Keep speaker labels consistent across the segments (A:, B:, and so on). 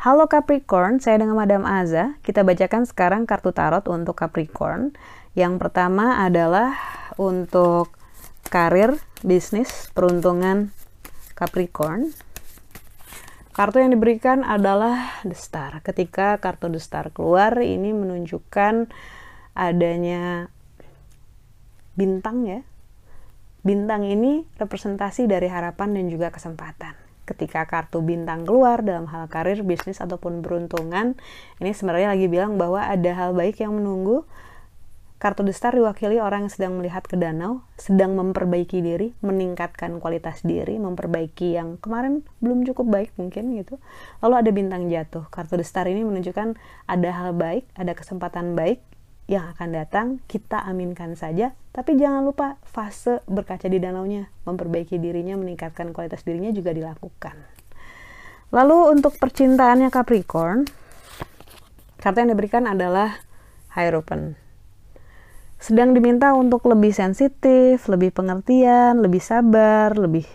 A: Halo Capricorn, saya dengan Madam Aza. Kita bacakan sekarang kartu tarot untuk Capricorn. Yang pertama adalah untuk karir, bisnis, peruntungan Capricorn. Kartu yang diberikan adalah The Star. Ketika kartu The Star keluar, ini menunjukkan adanya bintang ya. Bintang ini representasi dari harapan dan juga kesempatan ketika kartu bintang keluar dalam hal karir, bisnis ataupun beruntungan, ini sebenarnya lagi bilang bahwa ada hal baik yang menunggu. Kartu The Star diwakili orang yang sedang melihat ke danau, sedang memperbaiki diri, meningkatkan kualitas diri, memperbaiki yang kemarin belum cukup baik mungkin gitu. Lalu ada bintang jatuh. Kartu The Star ini menunjukkan ada hal baik, ada kesempatan baik yang akan datang, kita aminkan saja, tapi jangan lupa fase berkaca di danaunya, memperbaiki dirinya, meningkatkan kualitas dirinya juga dilakukan. Lalu untuk percintaannya Capricorn, kartu yang diberikan adalah Hierophant. Sedang diminta untuk lebih sensitif, lebih pengertian, lebih sabar, lebih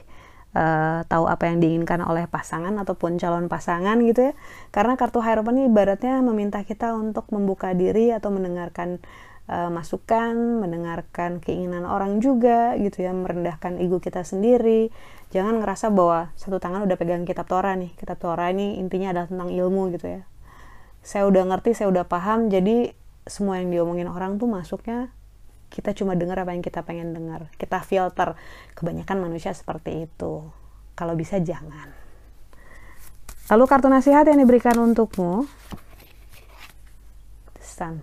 A: uh, tahu apa yang diinginkan oleh pasangan ataupun calon pasangan gitu ya. Karena kartu Hierophant ini ibaratnya meminta kita untuk membuka diri atau mendengarkan uh, masukan mendengarkan keinginan orang juga gitu ya merendahkan ego kita sendiri. Jangan ngerasa bahwa satu tangan udah pegang kitab Torah nih. Kitab Torah ini intinya adalah tentang ilmu gitu ya. Saya udah ngerti saya udah paham jadi semua yang diomongin orang tuh masuknya kita cuma dengar apa yang kita pengen dengar kita filter. Kebanyakan manusia seperti itu. Kalau bisa jangan. Lalu kartu nasihat yang diberikan untukmu. Sun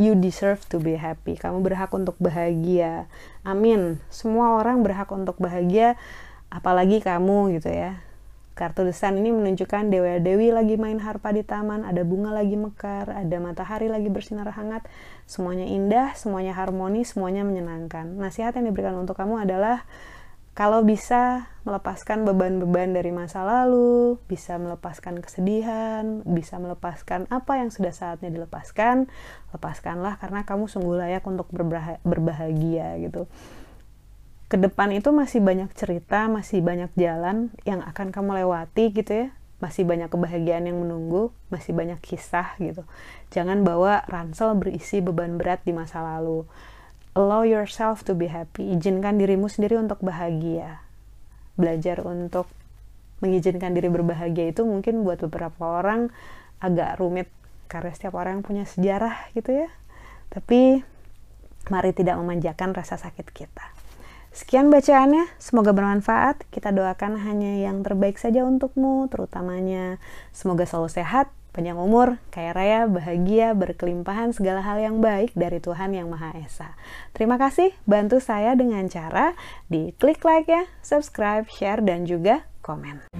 A: you deserve to be happy. Kamu berhak untuk bahagia. Amin. Semua orang berhak untuk bahagia apalagi kamu gitu ya Kartu desain ini menunjukkan dewa-dewi lagi main harpa di taman, ada bunga lagi mekar, ada matahari lagi bersinar hangat. Semuanya indah, semuanya harmoni, semuanya menyenangkan. Nasihat yang diberikan untuk kamu adalah kalau bisa melepaskan beban-beban dari masa lalu, bisa melepaskan kesedihan, bisa melepaskan apa yang sudah saatnya dilepaskan, lepaskanlah karena kamu sungguh layak untuk berbahagia gitu ke depan itu masih banyak cerita, masih banyak jalan yang akan kamu lewati gitu ya. Masih banyak kebahagiaan yang menunggu, masih banyak kisah gitu. Jangan bawa ransel berisi beban berat di masa lalu. Allow yourself to be happy. Izinkan dirimu sendiri untuk bahagia. Belajar untuk mengizinkan diri berbahagia itu mungkin buat beberapa orang agak rumit karena setiap orang punya sejarah gitu ya. Tapi mari tidak memanjakan rasa sakit kita. Sekian bacaannya, semoga bermanfaat. Kita doakan hanya yang terbaik saja untukmu, terutamanya semoga selalu sehat, panjang umur, kaya raya, bahagia, berkelimpahan segala hal yang baik dari Tuhan Yang Maha Esa. Terima kasih, bantu saya dengan cara di klik like ya, subscribe, share, dan juga komen.